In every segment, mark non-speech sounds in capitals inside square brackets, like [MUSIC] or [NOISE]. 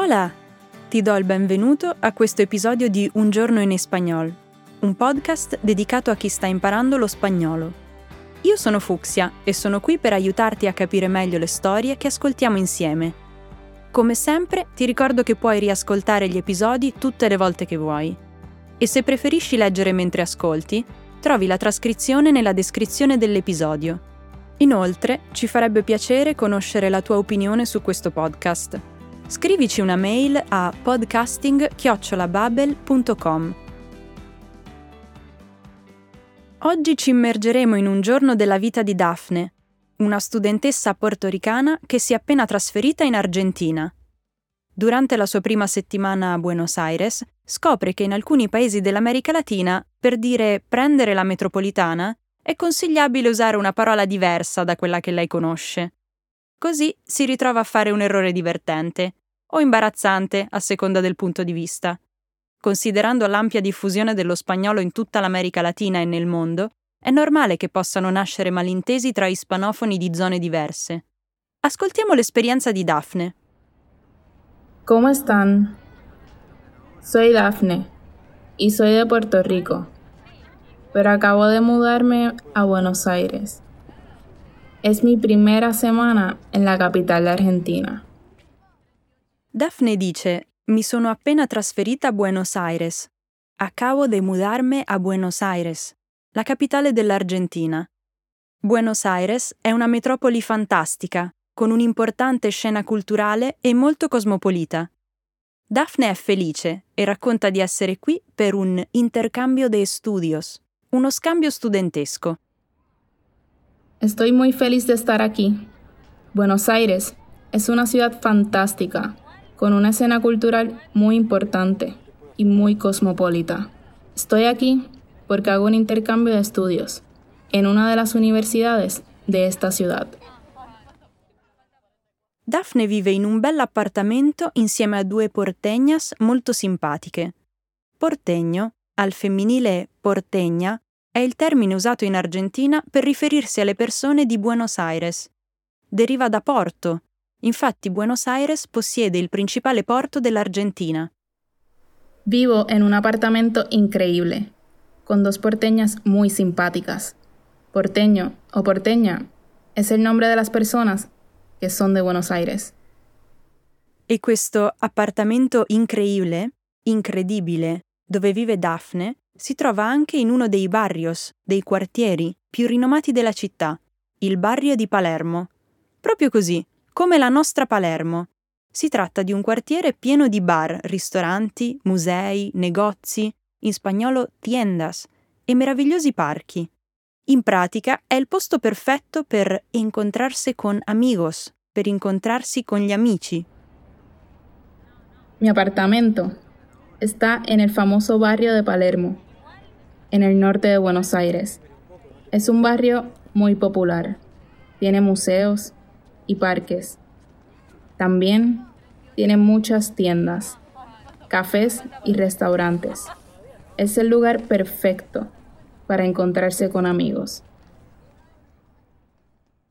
Hola! Ti do il benvenuto a questo episodio di Un giorno in espagnol, un podcast dedicato a chi sta imparando lo spagnolo. Io sono Fuxia e sono qui per aiutarti a capire meglio le storie che ascoltiamo insieme. Come sempre, ti ricordo che puoi riascoltare gli episodi tutte le volte che vuoi. E se preferisci leggere mentre ascolti, trovi la trascrizione nella descrizione dell'episodio. Inoltre, ci farebbe piacere conoscere la tua opinione su questo podcast scrivici una mail a podcasting-babel.com. Oggi ci immergeremo in un giorno della vita di Daphne, una studentessa portoricana che si è appena trasferita in Argentina. Durante la sua prima settimana a Buenos Aires, scopre che in alcuni paesi dell'America Latina, per dire prendere la metropolitana, è consigliabile usare una parola diversa da quella che lei conosce. Così si ritrova a fare un errore divertente o imbarazzante a seconda del punto di vista. Considerando l'ampia diffusione dello spagnolo in tutta l'America Latina e nel mondo, è normale che possano nascere malintesi tra ispanofoni di zone diverse. Ascoltiamo l'esperienza di Daphne. ¿Cómo están? Soy Daphne y soy de Puerto Rico, pero acabo de mudarme a Buenos Aires. Es mi primera semana en la capital de Argentina. Daphne dice: Mi sono appena trasferita a Buenos Aires. Acabo de mudarme a Buenos Aires, la capitale dell'Argentina. Buenos Aires è una metropoli fantastica, con un'importante scena culturale e molto cosmopolita. Daphne è felice e racconta di essere qui per un intercambio de estudios, uno scambio studentesco. Estoy muy feliz de estar aquí. Buenos Aires es una ciudad fantástica, con una escena cultural muy importante y muy cosmopolita. Estoy aquí porque hago un intercambio de estudios en una de las universidades de esta ciudad. Daphne vive in un bel appartamento insieme a due portegnas molto simpatiche. Portegno, al femminile portegna, è il termine usato in Argentina per riferirsi alle persone di Buenos Aires. Deriva da porto, Infatti Buenos Aires possiede il principale porto dell'Argentina. Vivo en un apartamento increíble, con dos porteñas muy simpáticas. Porteño o porteña es el nombre de las personas que son de Buenos Aires. E questo appartamento increíble, incredibile, dove vive Daphne, si trova anche in uno dei barrios, dei quartieri più rinomati della città, il barrio di Palermo. Proprio così, come la nostra Palermo. Si tratta di un quartiere pieno di bar, ristoranti, musei, negozi, in spagnolo tiendas, e meravigliosi parchi. In pratica è il posto perfetto per incontrarsi con amigos, per incontrarsi con gli amici. Mi apartamento está en el famoso barrio de Palermo, en el norte de Buenos Aires. Es un barrio muy popular. Tiene museos, y parques. También tiene muchas tiendas, cafés y restaurantes. Es el lugar perfecto para incontrarsi con amigos.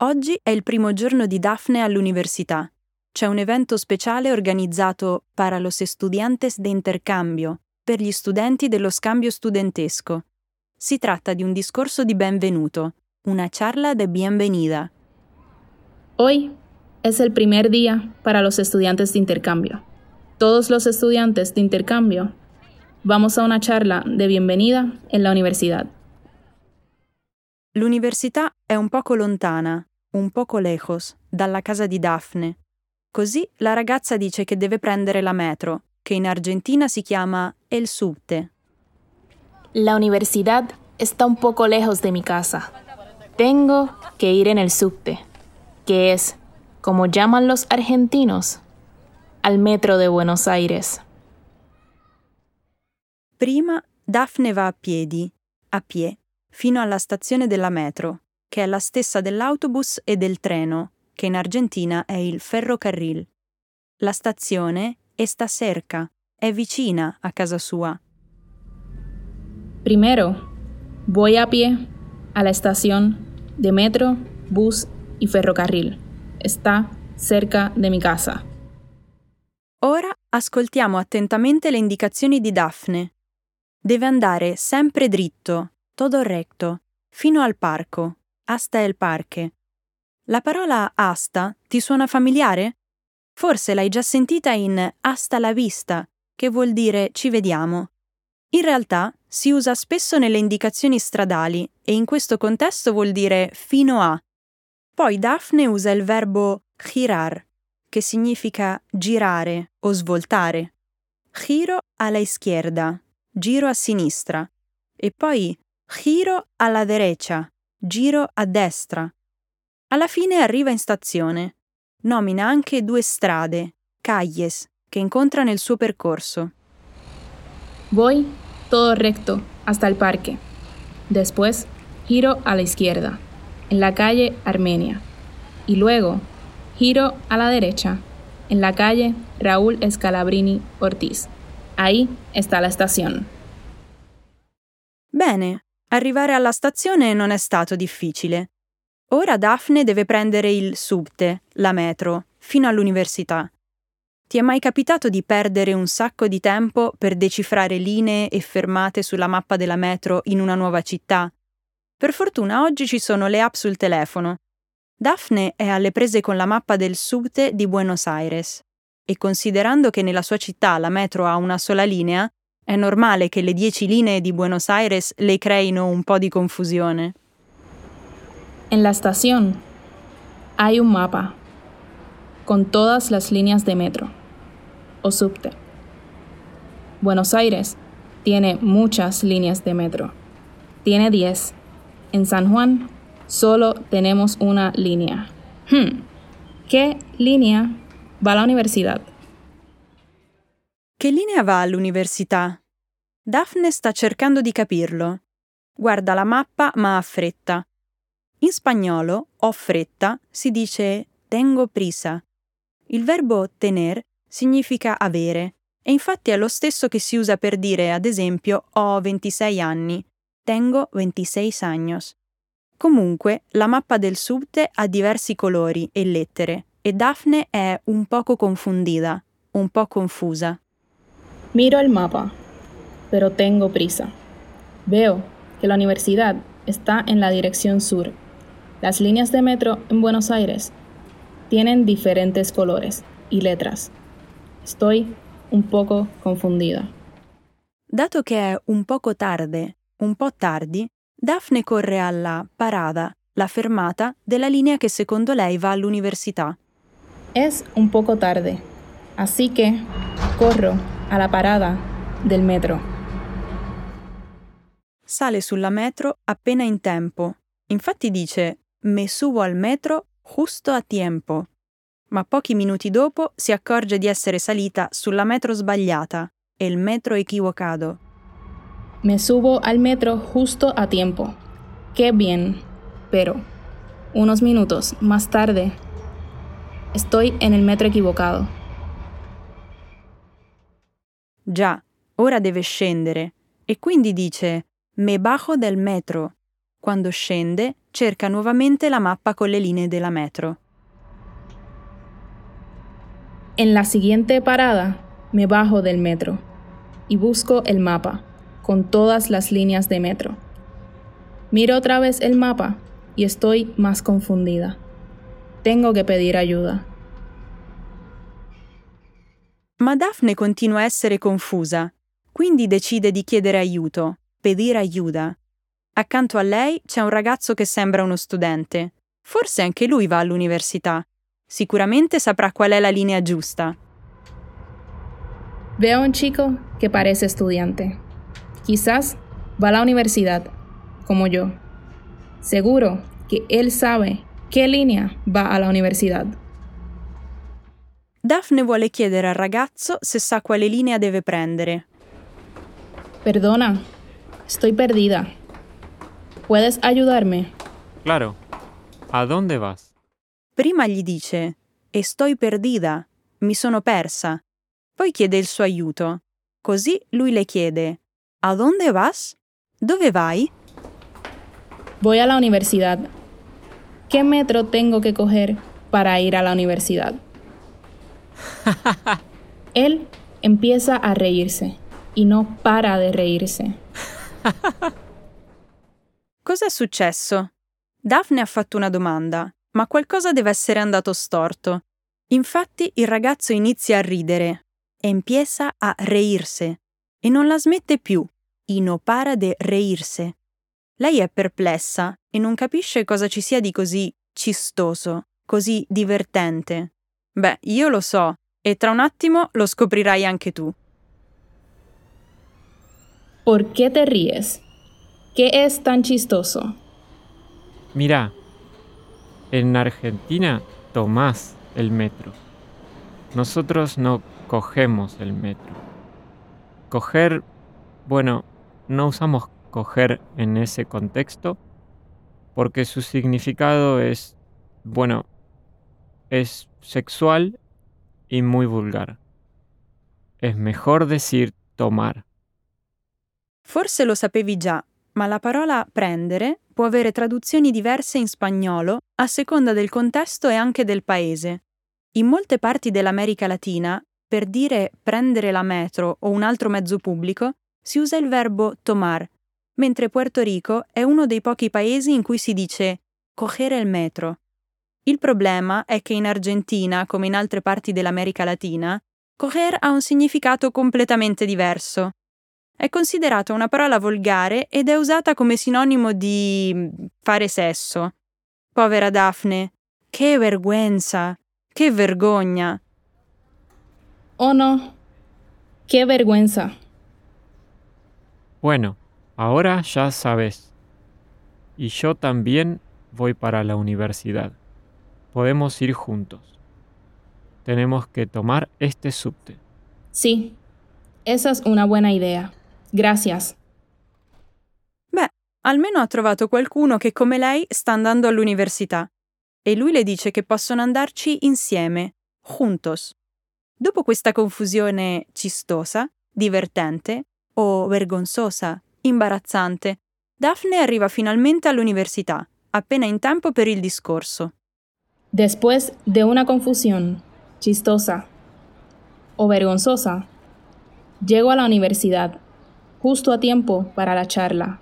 Oggi è il primo giorno di Daphne all'università. C'è un evento speciale organizzato para los estudiantes de intercambio, per gli studenti dello scambio studentesco. Si tratta di un discorso di benvenuto, una charla de bienvenida. Hoy es el primer día para los estudiantes de intercambio. Todos los estudiantes de intercambio vamos a una charla de bienvenida en la universidad. L'università è un poco lontana, un poco lejos, dalla casa di Daphne. Così la ragazza dice che deve prendere la metro, che in Argentina si chiama el subte. La universidad está un poco lejos de mi casa. Tengo que ir en el subte que es, como llaman los argentinos, al metro de Buenos Aires. Prima Daphne va a piedi, a pie, fino alla stazione della metro, che è la stessa dell'autobus e del treno, che in Argentina è il ferrocarril. La stazione sta cerca, è vicina a casa sua. Primero, voy a pie a la estación de metro, bus y ferrocarril. Está cerca de mi casa. Ora ascoltiamo attentamente le indicazioni di Daphne. Deve andare sempre dritto, todo recto, fino al parco, hasta el parque. La parola asta ti suona familiare? Forse l'hai già sentita in hasta la vista, che vuol dire ci vediamo. In realtà si usa spesso nelle indicazioni stradali e in questo contesto vuol dire fino a. Poi Daphne usa il verbo girar, che significa girare o svoltare. Giro alla izquierda, giro a sinistra, e poi giro alla derecha, giro a destra. Alla fine arriva in stazione. Nomina anche due strade, calles, que encuentra en el suo percorso. Voy todo recto hasta el parque. Después giro a la izquierda, en la calle Armenia. Y luego giro a la derecha, en la calle Raúl Escalabrini Ortiz. Ahí está la estazione. Bene, arrivare alla stazione non è stato difficile. Ora Daphne deve prendere il subte, la metro, fino all'università. Ti è mai capitato di perdere un sacco di tempo per decifrare linee e fermate sulla mappa della metro in una nuova città? Per fortuna oggi ci sono le app sul telefono. Daphne è alle prese con la mappa del subte di Buenos Aires e considerando che nella sua città la metro ha una sola linea, è normale che le dieci linee di Buenos Aires le creino un po' di confusione. En la estación hay un mapa con todas las líneas de metro. o subte. Buenos Aires tiene muchas líneas de metro. Tiene 10. En San Juan solo tenemos una línea. Hmm. ¿Qué línea va a la universidad? Che linea va all'università? Daphne sta cercando di capirlo. Guarda la mappa ma ha fretta. In spagnolo ho fretta si dice tengo prisa. Il verbo tener significa avere, e infatti è lo stesso che si usa per dire, ad esempio, ho 26 anni, tengo 26 años. Comunque, la mappa del subte ha diversi colori e lettere, e Daphne è un poco confundida, un po' confusa. Miro il mapa, pero tengo prisa. Veo que la universidad está en la dirección sur. Las líneas de metro en Buenos Aires tienen diferentes colores y letras. Estoy un poco confundida. Dato che è un poco tarde, un po' tardi, Daphne corre alla parada, la fermata della linea che secondo lei va all'università. Es un poco tarde, así que corro a la parada del metro. Sale sulla metro appena in tempo. Infatti dice me subo al metro justo a tiempo ma pochi minuti dopo si accorge di essere salita sulla metro sbagliata, el metro equivocado. Me subo al metro justo a tiempo. Qué bien. Pero, unos minutos más tarde, estoy en el metro equivocado. Già, ora deve scendere e quindi dice me bajo del metro. Quando scende, cerca nuovamente la mappa con le linee della metro. En la siguiente parada me bajo del metro y busco el mapa con todas las líneas de metro. Miro otra vez el mapa y estoy más confundida. Tengo que pedir ayuda. Ma Daphne continua a essere confusa, quindi decide di chiedere aiuto, pedire aiuta. Accanto a lei c'è un ragazzo che sembra uno studente. Forse anche lui va all'università Sicuramente saprà qual è la linea giusta. Veo un chico que parece estudiante. Quizás va a la universidad, como yo. Seguro que él sabe qué línea va a la universidad. Daphne vuole chiedere al ragazzo se sa quale linea deve prendere. Perdona, estoy perdida. ¿Puedes ayudarme? Claro. ¿A dónde vas? Prima gli dice Estoy perdida, mi sono persa. Poi chiede il suo aiuto. Così lui le chiede ¿A dónde vas? Dove vai? Voy a la universidad. ¿Qué metro tengo que coger para ir a la universidad? [LAUGHS] Él empieza a reírse y no para de reírse. [LAUGHS] Cos'è successo? Daphne ha fatto una domanda, ma qualcosa deve essere andato storto. Infatti il ragazzo inizia a ridere. Empieza a reírse. E non la smette più. Y no para de reírse. Lei è perplessa e non capisce cosa ci sia di così cistoso, così divertente. Beh, io lo so, e tra un attimo lo scoprirai anche tu. ¿Por qué te ríes? ¿Qué es tan chistoso? Mira, en Argentina tomás el metro. Nosotros no cogemos el metro. Coger, bueno, no usamos coger en ese contexto porque su significado es, bueno, es sexual y muy vulgar. Es mejor decir tomar. Forse lo sapevi già, ma la parola prendere può avere traduzioni diverse in spagnolo a seconda del contesto e anche del paese. In molte parti dell'America Latina, per dire prendere la metro o un altro mezzo pubblico, si usa il verbo tomar, mentre Puerto Rico è uno dei pochi paesi in cui si dice cogere il metro. Il problema è che in Argentina, come in altre parti dell'America Latina, coger ha un significato completamente diverso. È considerata una parola volgare ed è usata come sinonimo di fare sesso. Povera Daphne, che vergüenza, che vergogna. Oh no, qué vergüenza. Bueno, ahora ya sabes. Y yo también voy para la universidad. Podemos ir juntos. Tenemos que tomar este subte. Sí, esa es una buena idea. Gracias. Beh, almeno ha trovato qualcuno che come lei sta andando all'università. E lui le dice che possono andarci insieme, juntos. Dopo questa confusione cistosa, divertente o vergonzosa, imbarazzante, Daphne arriva finalmente all'università, appena in tempo per il discorso. Después de una confusión chistosa o vergonzosa, llego a la universidad justo a tiempo para la charla.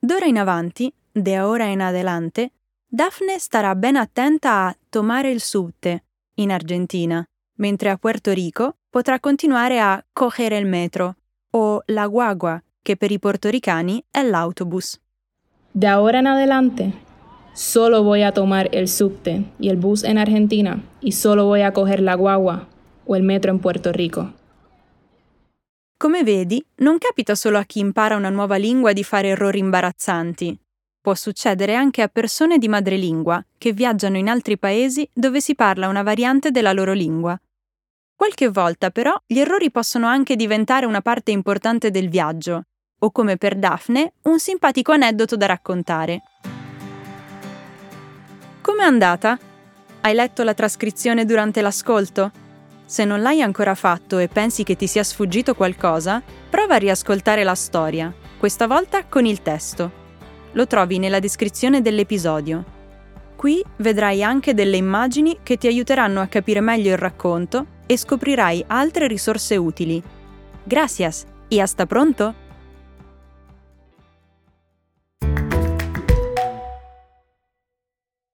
D'ora in avanti, de ora in adelante, Daphne starà ben attenta a tomare il subte in Argentina, mentre a Puerto Rico potrà continuare a coger il metro o la guagua, che per i portoricani è l'autobus. De ahora en adelante, solo voy a tomar el subte y el bus en Argentina y solo voy a coger la guagua o el metro en Puerto Rico. Come vedi, non capita solo a chi impara una nuova lingua di fare errori imbarazzanti. Può succedere anche a persone di madrelingua che viaggiano in altri paesi dove si parla una variante della loro lingua. Qualche volta però gli errori possono anche diventare una parte importante del viaggio, o come per Daphne, un simpatico aneddoto da raccontare. Com'è andata? Hai letto la trascrizione durante l'ascolto? Se non l'hai ancora fatto e pensi che ti sia sfuggito qualcosa, prova a riascoltare la storia, questa volta con il testo. Lo trovi nella descrizione dell'episodio. Qui vedrai anche delle immagini che ti aiuteranno a capire meglio il racconto e scoprirai altre risorse utili. Gracias e hasta pronto!